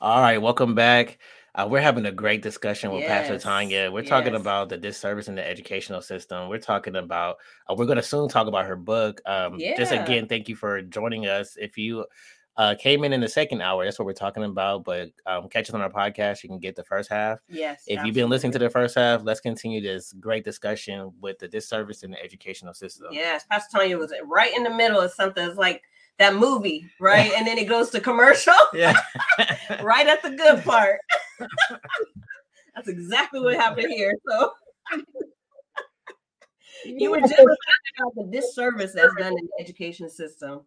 All right, welcome back. Uh, we're having a great discussion with yes. Pastor Tonya. We're yes. talking about the disservice in the educational system. We're talking about, uh, we're going to soon talk about her book. Um, yeah. Just again, thank you for joining us. If you uh, came in in the second hour, that's what we're talking about. But um, catch us on our podcast. You can get the first half. Yes. If absolutely. you've been listening to the first half, let's continue this great discussion with the disservice in the educational system. Yes, Pastor Tonya was right in the middle of something. It's like, that movie, right? and then it goes to commercial. Yeah. right at the good part. That's exactly what happened here. So you were just talking about the disservice that's done in the education system.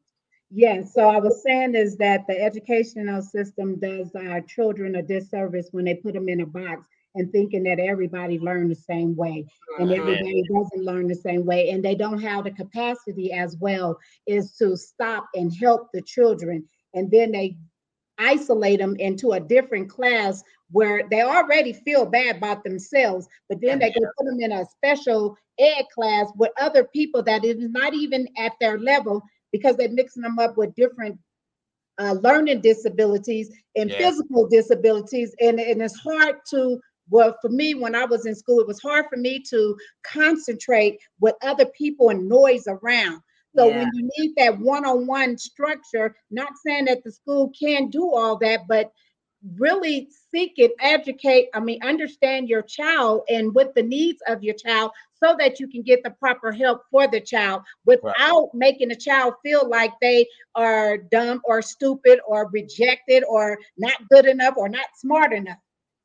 Yes, so I was saying is that the educational system does our children a disservice when they put them in a box and thinking that everybody learned the same way. And everybody doesn't learn the same way and they don't have the capacity as well is to stop and help the children. And then they isolate them into a different class where they already feel bad about themselves but then they can put them in a special ed class with other people that is not even at their level because they're mixing them up with different uh, learning disabilities and yeah. physical disabilities and, and it's hard to well, for me, when I was in school, it was hard for me to concentrate with other people and noise around. So yeah. when you need that one-on-one structure, not saying that the school can do all that, but really seek it educate, I mean, understand your child and what the needs of your child so that you can get the proper help for the child without right. making the child feel like they are dumb or stupid or rejected or not good enough or not smart enough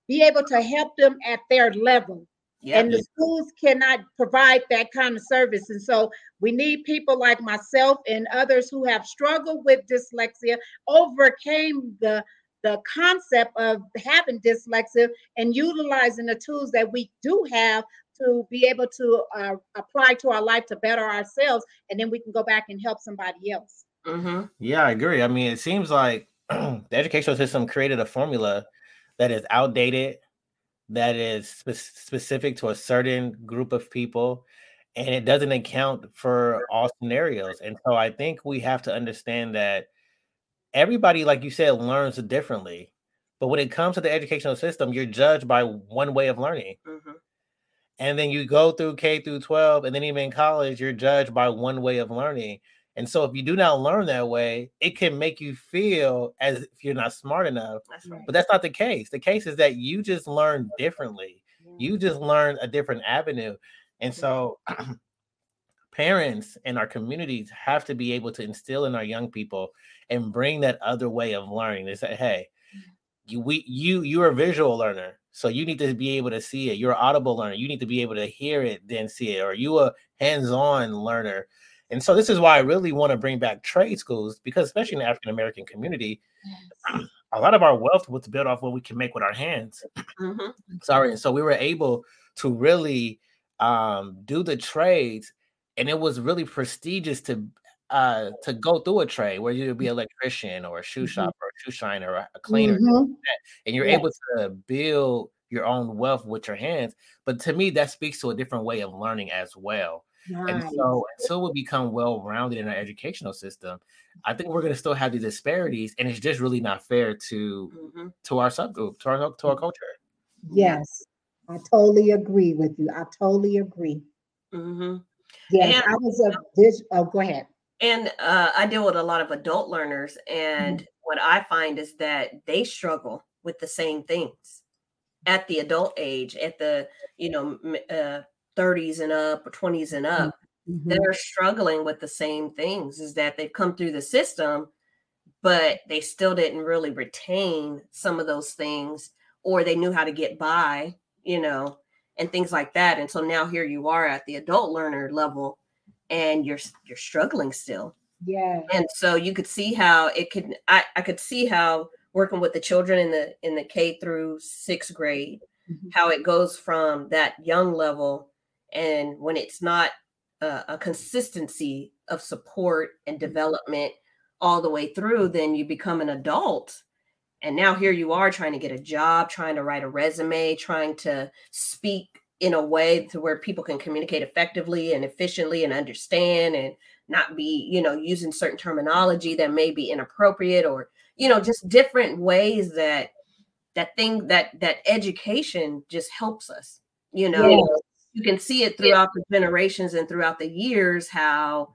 be able to help them at their level. Yep. And the schools cannot provide that kind of service. And so we need people like myself and others who have struggled with dyslexia, overcame the the concept of having dyslexia and utilizing the tools that we do have to be able to uh, apply to our life to better ourselves and then we can go back and help somebody else mm-hmm. yeah i agree i mean it seems like the educational system created a formula that is outdated, that is spe- specific to a certain group of people, and it doesn't account for all scenarios. And so I think we have to understand that everybody, like you said, learns differently. But when it comes to the educational system, you're judged by one way of learning. Mm-hmm. And then you go through K through 12, and then even in college, you're judged by one way of learning. And so if you do not learn that way, it can make you feel as if you're not smart enough. That's right. But that's not the case. The case is that you just learn differently. You just learn a different avenue. And so parents and our communities have to be able to instill in our young people and bring that other way of learning. They say, hey, mm-hmm. you we you you're a visual learner. So you need to be able to see it. You're an audible learner. You need to be able to hear it, then see it. Or you a hands-on learner and so this is why I really want to bring back trade schools because especially in the African American community, yes. a lot of our wealth was built off what we can make with our hands. Mm-hmm. Sorry. And so we were able to really um, do the trades and it was really prestigious to uh to go through a trade where you'd be an electrician or a shoe mm-hmm. shop or a shoe shiner or a cleaner mm-hmm. and you're yes. able to build your own wealth with your hands but to me that speaks to a different way of learning as well and so until we become well rounded in our educational system, I think we're going to still have these disparities, and it's just really not fair to mm-hmm. to our subgroup, to our to our culture. Yes, I totally agree with you. I totally agree. Mm-hmm. Yes, and, I was a this. Oh, go ahead. And uh, I deal with a lot of adult learners, and mm-hmm. what I find is that they struggle with the same things at the adult age, at the you know uh, 30s and up or 20s and up mm-hmm. they're struggling with the same things is that they've come through the system but they still didn't really retain some of those things or they knew how to get by you know and things like that and so now here you are at the adult learner level and you're you're struggling still yeah and so you could see how it could i i could see how working with the children in the in the k through sixth grade mm-hmm. how it goes from that young level and when it's not a, a consistency of support and mm-hmm. development all the way through, then you become an adult. And now here you are trying to get a job, trying to write a resume, trying to speak in a way to where people can communicate effectively and efficiently and understand and not be, you know, using certain terminology that may be inappropriate or, you know, just different ways that that thing that that education just helps us you know. You can see it throughout the generations and throughout the years how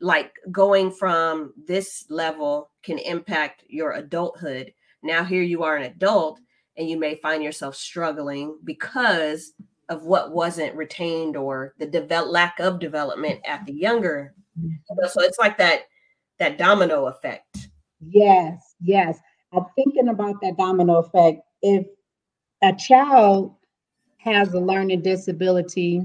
like going from this level can impact your adulthood. Now here you are an adult and you may find yourself struggling because of what wasn't retained or the develop lack of development at the younger so it's like that that domino effect. Yes yes. I'm thinking about that domino effect. If a child has a learning disability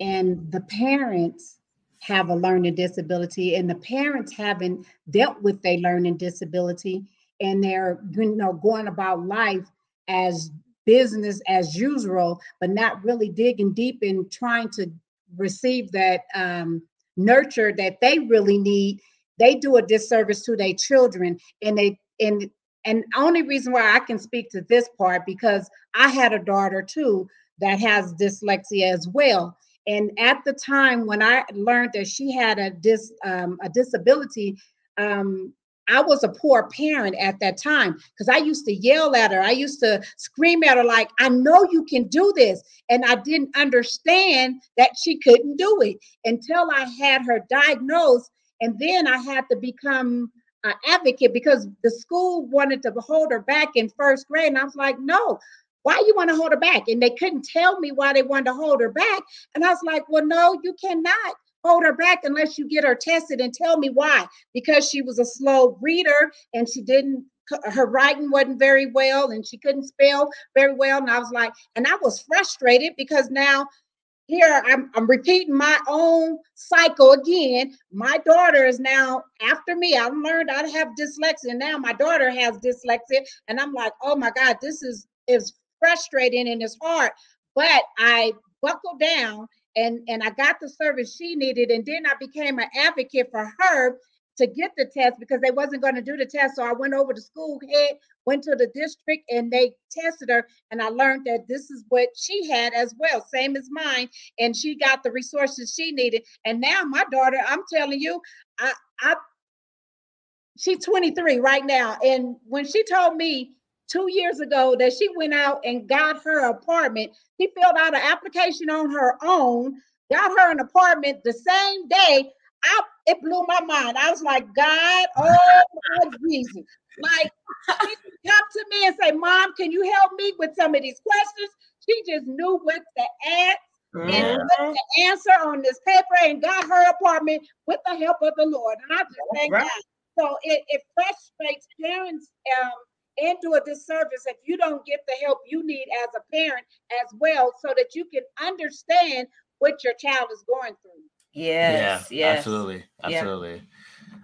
and the parents have a learning disability and the parents haven't dealt with their learning disability and they're you know going about life as business as usual but not really digging deep in trying to receive that um, nurture that they really need. They do a disservice to their children and they and and only reason why i can speak to this part because i had a daughter too that has dyslexia as well. And at the time when I learned that she had a dis um, a disability, um, I was a poor parent at that time because I used to yell at her. I used to scream at her like, "I know you can do this," and I didn't understand that she couldn't do it until I had her diagnosed, and then I had to become advocate because the school wanted to hold her back in first grade, and I was like, "No, why you want to hold her back? And they couldn't tell me why they wanted to hold her back. And I was like, well, no, you cannot hold her back unless you get her tested and tell me why. Because she was a slow reader and she didn't her writing wasn't very well and she couldn't spell very well. And I was like, and I was frustrated because now here I'm, I'm repeating my own cycle again. My daughter is now after me. I learned I have dyslexia. Now my daughter has dyslexia. And I'm like, oh my God, this is is frustrating and it's hard. But I buckled down and, and I got the service she needed. And then I became an advocate for her to get the test because they wasn't going to do the test. So I went over to school head, went to the district, and they tested her. And I learned that this is what she had as well, same as mine. And she got the resources she needed. And now my daughter, I'm telling you, I, I she's 23 right now. And when she told me two years ago that she went out and got her apartment. She filled out an application on her own, got her an apartment the same day. I, it blew my mind. I was like, God, oh my Jesus. Like, she would come to me and say, Mom, can you help me with some of these questions? She just knew what to ask mm-hmm. and put the answer on this paper and got her apartment with the help of the Lord. And I just thank right. God. So it, it frustrates parents um, and do a disservice if you don't get the help you need as a parent as well, so that you can understand what your child is going through. Yes, yeah, yes. absolutely, absolutely. Yeah.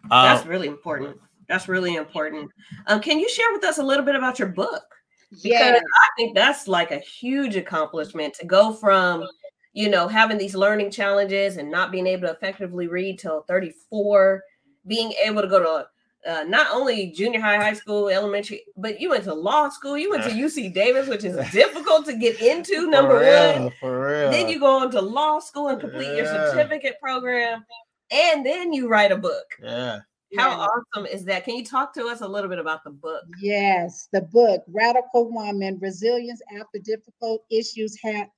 That's um, really important. That's really important. Um, can you share with us a little bit about your book? Because yeah. I think that's like a huge accomplishment to go from, you know, having these learning challenges and not being able to effectively read till 34, being able to go to uh, not only junior high, high school, elementary, but you went to law school. You went to UC Davis, which is difficult to get into. Number real, one, for real. Then you go on to law school and complete yeah. your certificate program, and then you write a book. Yeah. How yeah. awesome is that? Can you talk to us a little bit about the book? Yes, the book, Radical Woman Resilience After Difficult Issues have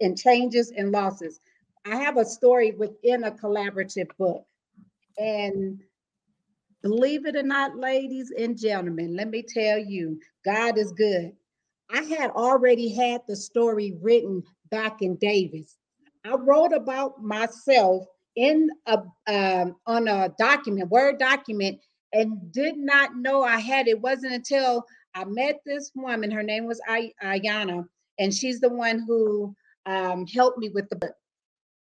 and Changes and Losses. I have a story within a collaborative book. And Believe it or not, ladies and gentlemen, let me tell you, God is good. I had already had the story written back in Davis. I wrote about myself in a um, on a document, Word document, and did not know I had. It wasn't until I met this woman. Her name was Ay- Ayana, and she's the one who um, helped me with the book.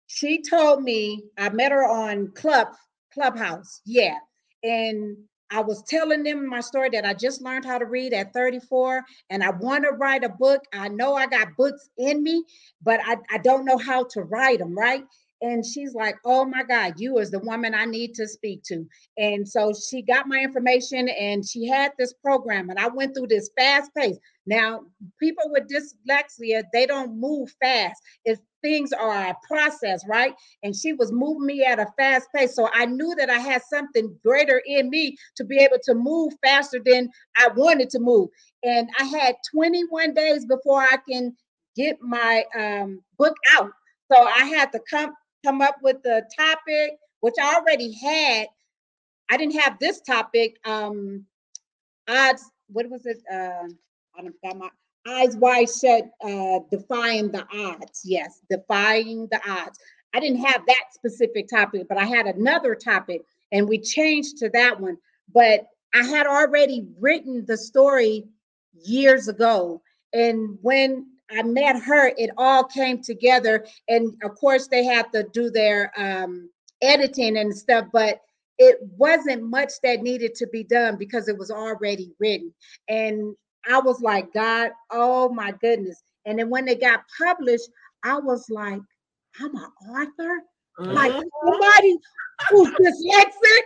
She told me I met her on Club Clubhouse. Yeah, and I was telling them my story that I just learned how to read at 34 and I want to write a book. I know I got books in me, but I, I don't know how to write them, right? and she's like, "Oh my God, you is the woman I need to speak to." And so she got my information, and she had this program, and I went through this fast pace. Now, people with dyslexia, they don't move fast. If things are a process, right? And she was moving me at a fast pace, so I knew that I had something greater in me to be able to move faster than I wanted to move. And I had 21 days before I can get my um, book out. So I had to come come up with the topic, which I already had. I didn't have this topic. Um, odds. What was it? Uh, I don't got my eyes wide shut. Uh, defying the odds. Yes, defying the odds. I didn't have that specific topic, but I had another topic, and we changed to that one. But I had already written the story years ago, and when I met her, it all came together. And of course, they had to do their um, editing and stuff, but it wasn't much that needed to be done because it was already written. And I was like, God, oh my goodness. And then when they got published, I was like, I'm an author. Mm-hmm. Like somebody who's dyslexic.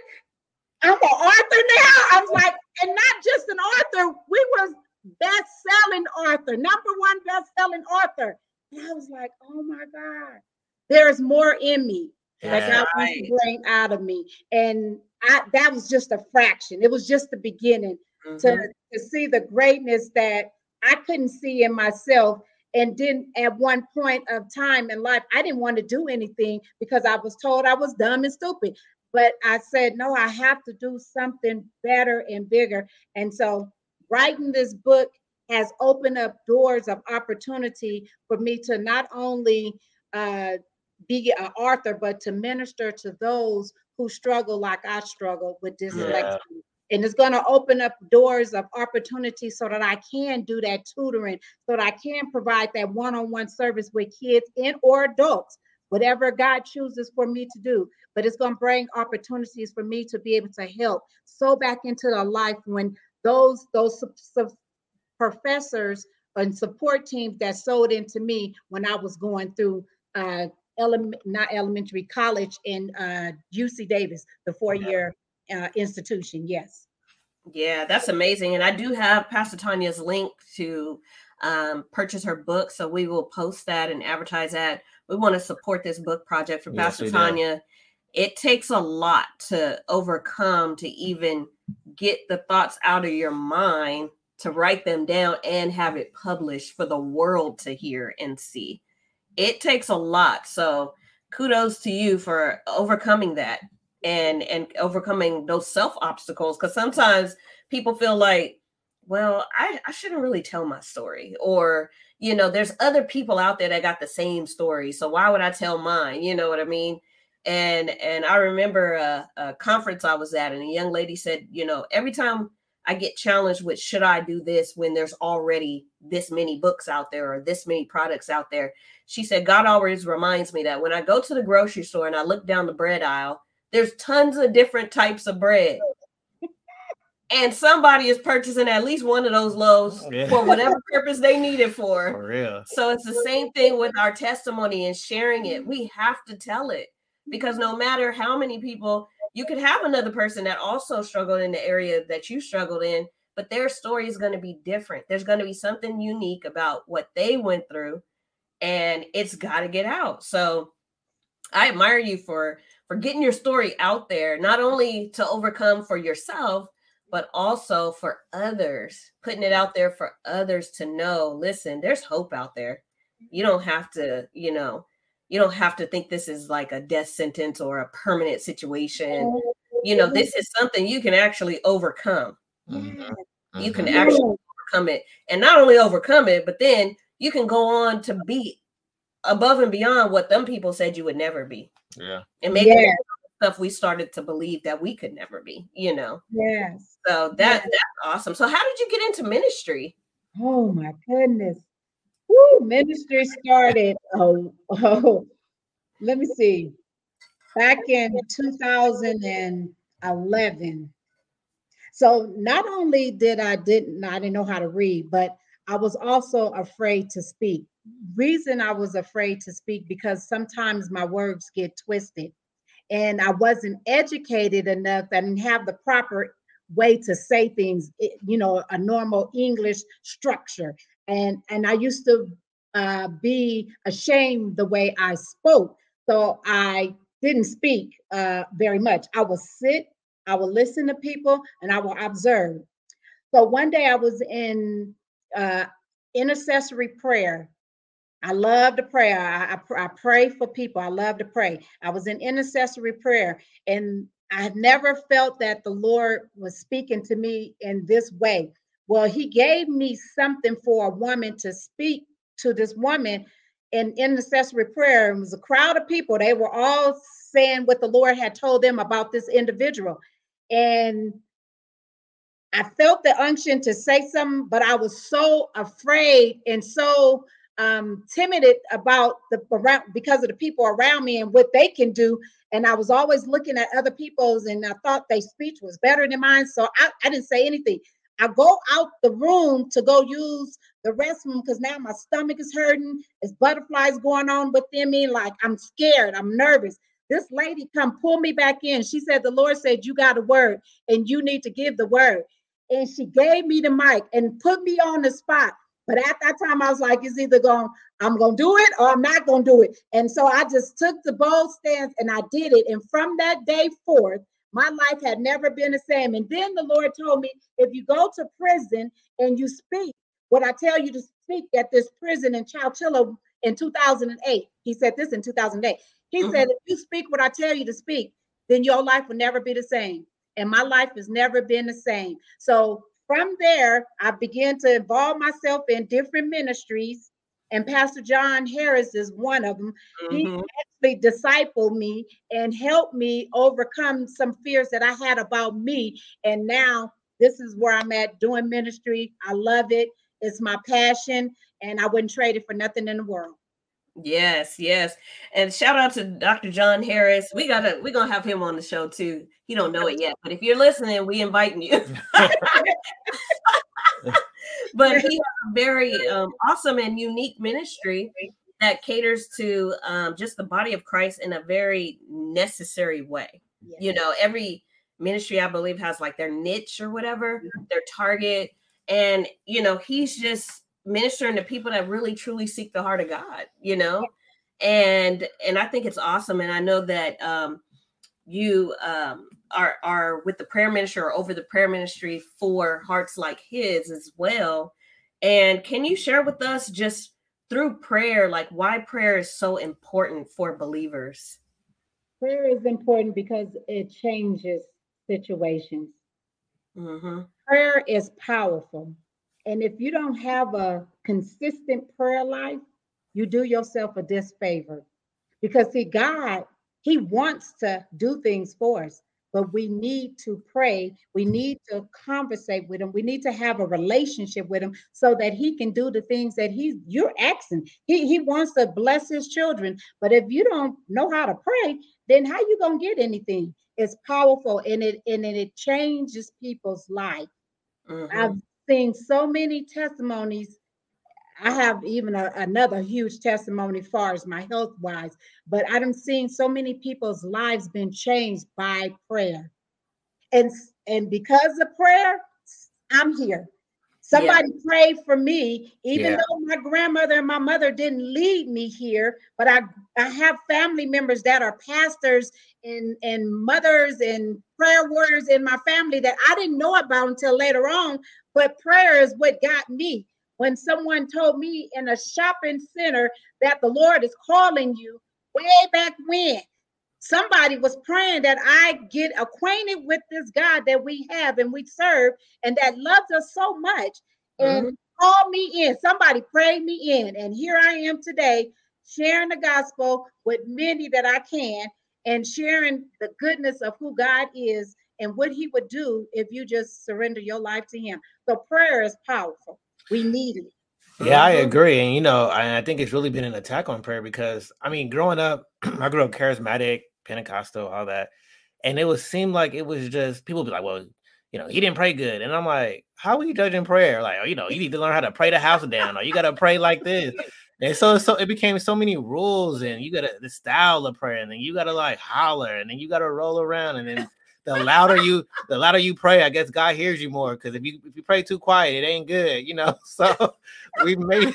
I'm an author now. I'm like, and not just an author. We was best-selling author, number one best-selling author. And I was like, oh my God, there's more in me yeah, that God wants to bring out of me. And I that was just a fraction. It was just the beginning mm-hmm. to, to see the greatness that I couldn't see in myself. And then at one point of time in life, I didn't want to do anything because I was told I was dumb and stupid. But I said, no, I have to do something better and bigger. And so writing this book has opened up doors of opportunity for me to not only uh, be an author, but to minister to those who struggle like I struggle with dyslexia. Yeah. And it's going to open up doors of opportunity so that I can do that tutoring, so that I can provide that one-on-one service with kids and or adults, whatever God chooses for me to do. But it's going to bring opportunities for me to be able to help so back into the life when those those professors and support teams that sold into me when I was going through uh, element, not elementary college in uh, UC Davis, the four-year uh, institution. Yes. Yeah, that's amazing. And I do have Pastor Tonya's link to um, purchase her book. So we will post that and advertise that. We want to support this book project for yes, Pastor Tonya. Do. It takes a lot to overcome to even get the thoughts out of your mind to write them down and have it published for the world to hear and see. It takes a lot. So kudos to you for overcoming that and and overcoming those self obstacles because sometimes people feel like well I, I shouldn't really tell my story or you know there's other people out there that got the same story so why would i tell mine? You know what i mean? And and I remember a, a, conference I was at, and a young lady said, you know, every time I get challenged with should I do this when there's already this many books out there or this many products out there, she said God always reminds me that when I go to the grocery store and I look down the bread aisle, there's tons of different types of bread. And somebody is purchasing at least one of those loaves yeah. for whatever purpose they need it for. For real. So it's the same thing with our testimony and sharing it. We have to tell it because no matter how many people you could have another person that also struggled in the area that you struggled in but their story is going to be different there's going to be something unique about what they went through and it's got to get out so i admire you for for getting your story out there not only to overcome for yourself but also for others putting it out there for others to know listen there's hope out there you don't have to you know you don't have to think this is like a death sentence or a permanent situation. You know, this is something you can actually overcome. Mm-hmm. You can mm-hmm. actually overcome it. And not only overcome it, but then you can go on to be above and beyond what them people said you would never be. Yeah. And maybe yeah. stuff we started to believe that we could never be, you know. Yes. So that yes. that's awesome. So how did you get into ministry? Oh my goodness. Woo, ministry started. Oh, oh, let me see. Back in 2011. So not only did I didn't I didn't know how to read, but I was also afraid to speak. Reason I was afraid to speak because sometimes my words get twisted and I wasn't educated enough. and have the proper way to say things, you know, a normal English structure. And and I used to uh, be ashamed the way I spoke. So I didn't speak uh, very much. I will sit, I will listen to people, and I will observe. So one day I was in uh, intercessory prayer. I love to pray. I, I, I pray for people. I love to pray. I was in intercessory prayer, and I never felt that the Lord was speaking to me in this way. Well, He gave me something for a woman to speak to this woman in intercessory prayer. It was a crowd of people. They were all saying what the Lord had told them about this individual. And I felt the unction to say something, but I was so afraid and so um, timid about the around because of the people around me and what they can do. And I was always looking at other people's, and I thought their speech was better than mine. So I, I didn't say anything. I go out the room to go use the restroom because now my stomach is hurting. There's butterflies going on within me. Like I'm scared. I'm nervous. This lady come pull me back in. She said, The Lord said, You got a word and you need to give the word. And she gave me the mic and put me on the spot. But at that time, I was like, it's either going, I'm going to do it or I'm not going to do it. And so I just took the bold stance and I did it. And from that day forth, my life had never been the same. And then the Lord told me, if you go to prison and you speak what I tell you to speak at this prison in Chowchilla in 2008, he said this in 2008. He mm-hmm. said, if you speak what I tell you to speak, then your life will never be the same. And my life has never been the same. So from there, I began to involve myself in different ministries. And Pastor John Harris is one of them. Mm-hmm. He actually discipled me and helped me overcome some fears that I had about me. And now this is where I'm at doing ministry. I love it. It's my passion, and I wouldn't trade it for nothing in the world. Yes, yes. And shout out to Dr. John Harris. We gotta we're gonna have him on the show too. He don't know it yet, but if you're listening, we inviting you. but he has a very um, awesome and unique ministry that caters to um, just the body of Christ in a very necessary way. You know, every ministry I believe has like their niche or whatever, their target. And you know, he's just ministering to people that really truly seek the heart of God, you know? And and I think it's awesome. And I know that um you um are are with the prayer ministry or over the prayer ministry for hearts like his as well. And can you share with us just through prayer, like why prayer is so important for believers? Prayer is important because it changes situations. Mm-hmm. Prayer is powerful. And if you don't have a consistent prayer life, you do yourself a disfavor. Because see, God, He wants to do things for us, but we need to pray. We need to conversate with Him. We need to have a relationship with Him so that He can do the things that He's you're asking. He, he wants to bless His children. But if you don't know how to pray, then how you gonna get anything? It's powerful and it and it changes people's life. Mm-hmm. I've seen so many testimonies. I have even a, another huge testimony far as my health wise, but I'm seeing so many people's lives been changed by prayer. And, and because of prayer, I'm here. Somebody yeah. prayed for me, even yeah. though my grandmother and my mother didn't lead me here. But I, I have family members that are pastors and, and mothers and prayer warriors in my family that I didn't know about until later on. But prayer is what got me. When someone told me in a shopping center that the Lord is calling you way back when, somebody was praying that I get acquainted with this God that we have and we serve and that loves us so much and mm-hmm. call me in. Somebody prayed me in. And here I am today sharing the gospel with many that I can and sharing the goodness of who God is and what he would do if you just surrender your life to him. So prayer is powerful. We need it. Yeah, I mm-hmm. agree. And you know, I, I think it's really been an attack on prayer because I mean, growing up, I grew up charismatic, Pentecostal, all that. And it would seem like it was just people be like, well, you know, he didn't pray good. And I'm like, how are you judging prayer? Like, oh, you know, you need to learn how to pray the house down, or you gotta pray like this. And so, so it became so many rules, and you gotta the style of prayer, and then you gotta like holler, and then you gotta roll around, and then the louder you the louder you pray, I guess God hears you more. Because if you if you pray too quiet, it ain't good, you know. So we've made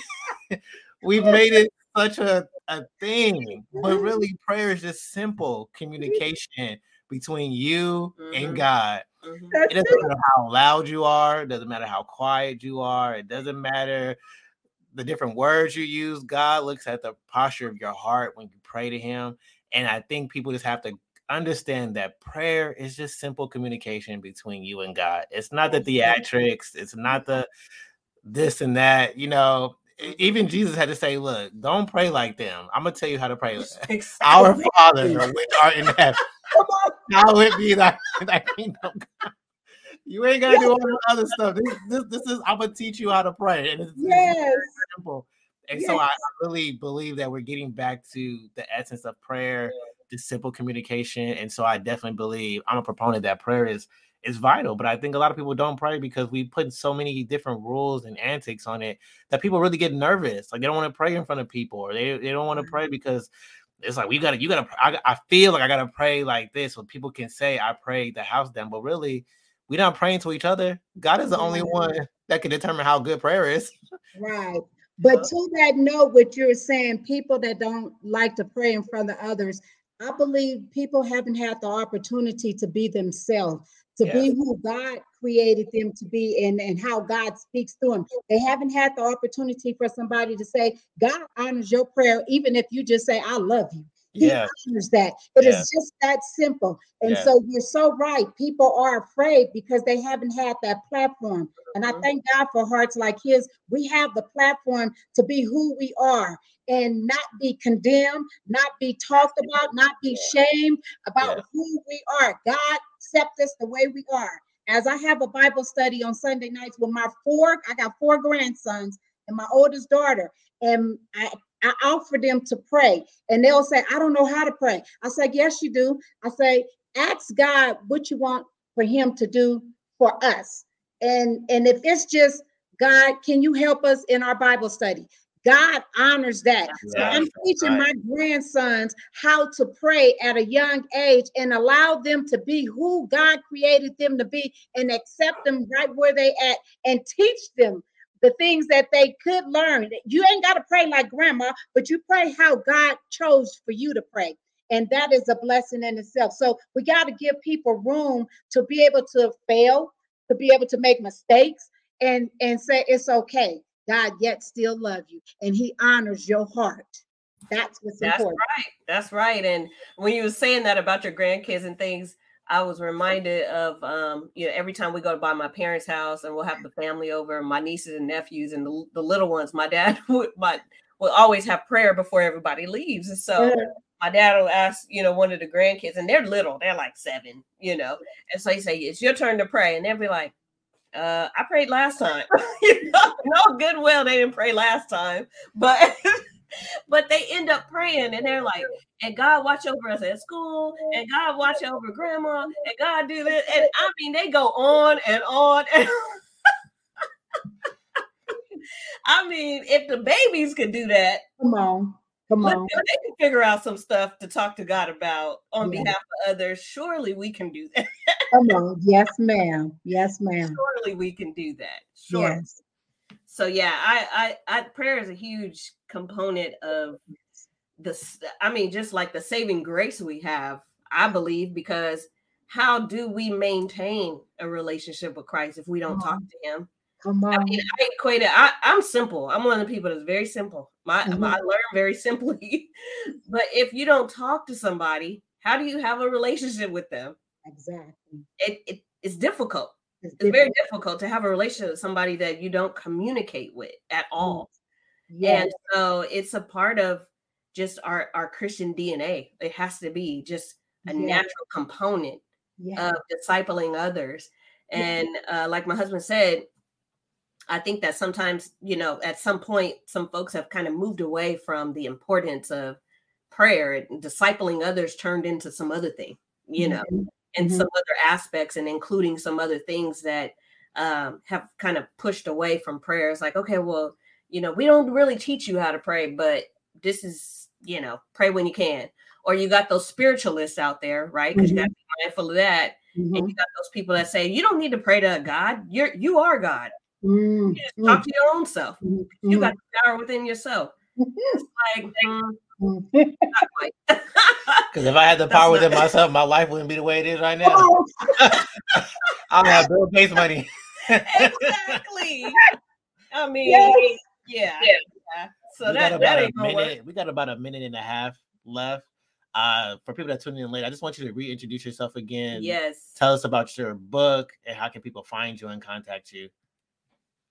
we've made it such a, a thing, but really prayer is just simple communication between you mm-hmm. and God. Mm-hmm. It doesn't matter how loud you are, it doesn't matter how quiet you are, it doesn't matter the different words you use. God looks at the posture of your heart when you pray to Him. And I think people just have to understand that prayer is just simple communication between you and God. It's not the theatrics, it's not the this and that, you know. Even Jesus had to say, Look, don't pray like them. I'm gonna tell you how to pray. Exactly. Our Father which art in heaven. Hallowed be thy, thy kingdom. You ain't gotta do all the other stuff. This, this, this is I'm gonna teach you how to pray, and it's, yes. it's simple. And yes. so I, I really believe that we're getting back to the essence of prayer, the simple communication. And so I definitely believe I'm a proponent that prayer is is vital. But I think a lot of people don't pray because we put so many different rules and antics on it that people really get nervous. Like they don't want to pray in front of people, or they, they don't want to pray mm-hmm. because it's like we gotta you gotta I, I feel like I gotta pray like this so people can say I prayed the house down, but really we're not praying to each other. God is the only one that can determine how good prayer is. Right. But to that note, what you're saying, people that don't like to pray in front of others, I believe people haven't had the opportunity to be themselves, to be who God created them to be and, and how God speaks to them. They haven't had the opportunity for somebody to say, God honors your prayer, even if you just say, I love you. He yeah. honors that. It yeah. is just that simple. And yeah. so you're so right. People are afraid because they haven't had that platform. And I mm-hmm. thank God for hearts like his. We have the platform to be who we are and not be condemned, not be talked about, not be shamed about who we are. God accept us the way we are. As I have a Bible study on Sunday nights with my four, I got four grandsons and my oldest daughter. And I I offer them to pray, and they'll say, I don't know how to pray. I say, Yes, you do. I say, Ask God what you want for Him to do for us. And, and if it's just, God, can you help us in our Bible study? God honors that. Yeah, so I'm teaching right. my grandsons how to pray at a young age and allow them to be who God created them to be and accept them right where they at and teach them the things that they could learn. You ain't got to pray like grandma, but you pray how God chose for you to pray. And that is a blessing in itself. So we got to give people room to be able to fail, to be able to make mistakes and and say it's okay. God yet still love you and he honors your heart. That's what's That's important. right. That's right. And when you were saying that about your grandkids and things, I was reminded of um, you know, every time we go to buy my parents' house and we'll have the family over, my nieces and nephews and the, the little ones, my dad would my will always have prayer before everybody leaves. And so my dad will ask, you know, one of the grandkids, and they're little, they're like seven, you know. And so he say, It's your turn to pray. And they'll be like, uh, I prayed last time. you know, no goodwill, they didn't pray last time, but but they end up praying and they're like, and God watch over us at school, and God watch over grandma, and God do this. And I mean, they go on and on. And I mean, if the babies could do that, come on. Come on. They can figure out some stuff to talk to God about on yeah. behalf of others. Surely we can do that. Come on. Yes, ma'am. Yes, ma'am. Surely we can do that. Sure. Yes. So yeah, I, I I prayer is a huge component of this. I mean, just like the saving grace we have, I believe, because how do we maintain a relationship with Christ if we don't talk to him? Come on. I mean, I equate it. I, am simple. I'm one of the people that's very simple. My, mm-hmm. my I learn very simply. but if you don't talk to somebody, how do you have a relationship with them? Exactly. It, it it's difficult. It's, it's very difficult to have a relationship with somebody that you don't communicate with at all. Yes. And so it's a part of just our, our Christian DNA. It has to be just a yes. natural component yes. of discipling others. And uh, like my husband said, I think that sometimes, you know, at some point, some folks have kind of moved away from the importance of prayer and discipling others turned into some other thing, you know. Mm-hmm. and mm-hmm. some other aspects and including some other things that um, have kind of pushed away from prayers like okay well you know we don't really teach you how to pray but this is you know pray when you can or you got those spiritualists out there right because mm-hmm. you got to be mindful of that mm-hmm. and you got those people that say you don't need to pray to god you're you are god mm-hmm. you talk to your own self you got the power within yourself it's like because if I had the power within myself, my life wouldn't be the way it is right now. I'll have bill base money. exactly. I mean, yes. yeah, yeah. So we that, that ain't minute. We got about a minute and a half left. Uh, for people that tuning in late, I just want you to reintroduce yourself again. Yes. Tell us about your book and how can people find you and contact you.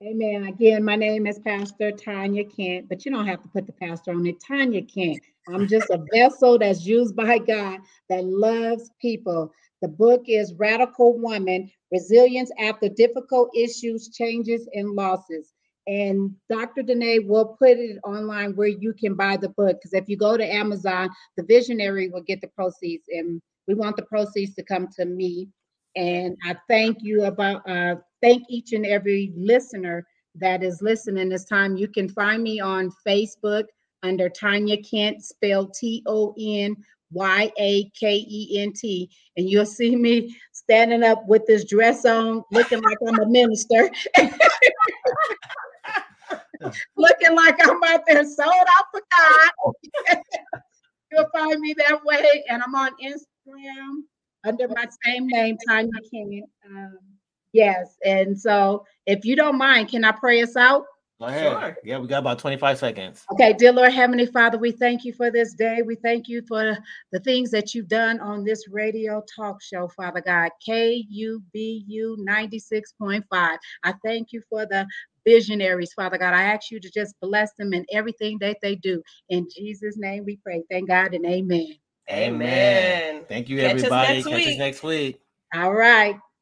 Amen. Again, my name is Pastor Tonya Kent, but you don't have to put the pastor on it. Tonya Kent. I'm just a vessel that's used by God that loves people. The book is Radical Woman Resilience After Difficult Issues, Changes, and Losses. And Dr. Danae will put it online where you can buy the book. Because if you go to Amazon, the visionary will get the proceeds. And we want the proceeds to come to me. And I thank you about uh, thank each and every listener that is listening this time. You can find me on Facebook under Tonya Kent, spelled T O N Y A K E N T. And you'll see me standing up with this dress on, looking like I'm a minister. looking like I'm out there sold out for God. you'll find me that way. And I'm on Instagram under my same name, Tonya Kent. Um, Yes. And so if you don't mind, can I pray us out? Go ahead. Sure. Yeah, we got about 25 seconds. Okay, dear Lord Heavenly Father, we thank you for this day. We thank you for the things that you've done on this radio talk show, Father God, KUBU 96.5. I thank you for the visionaries, Father God. I ask you to just bless them in everything that they do. In Jesus' name we pray. Thank God and amen. Amen. Thank you, everybody. Catch us next, Catch week. Us next week. All right.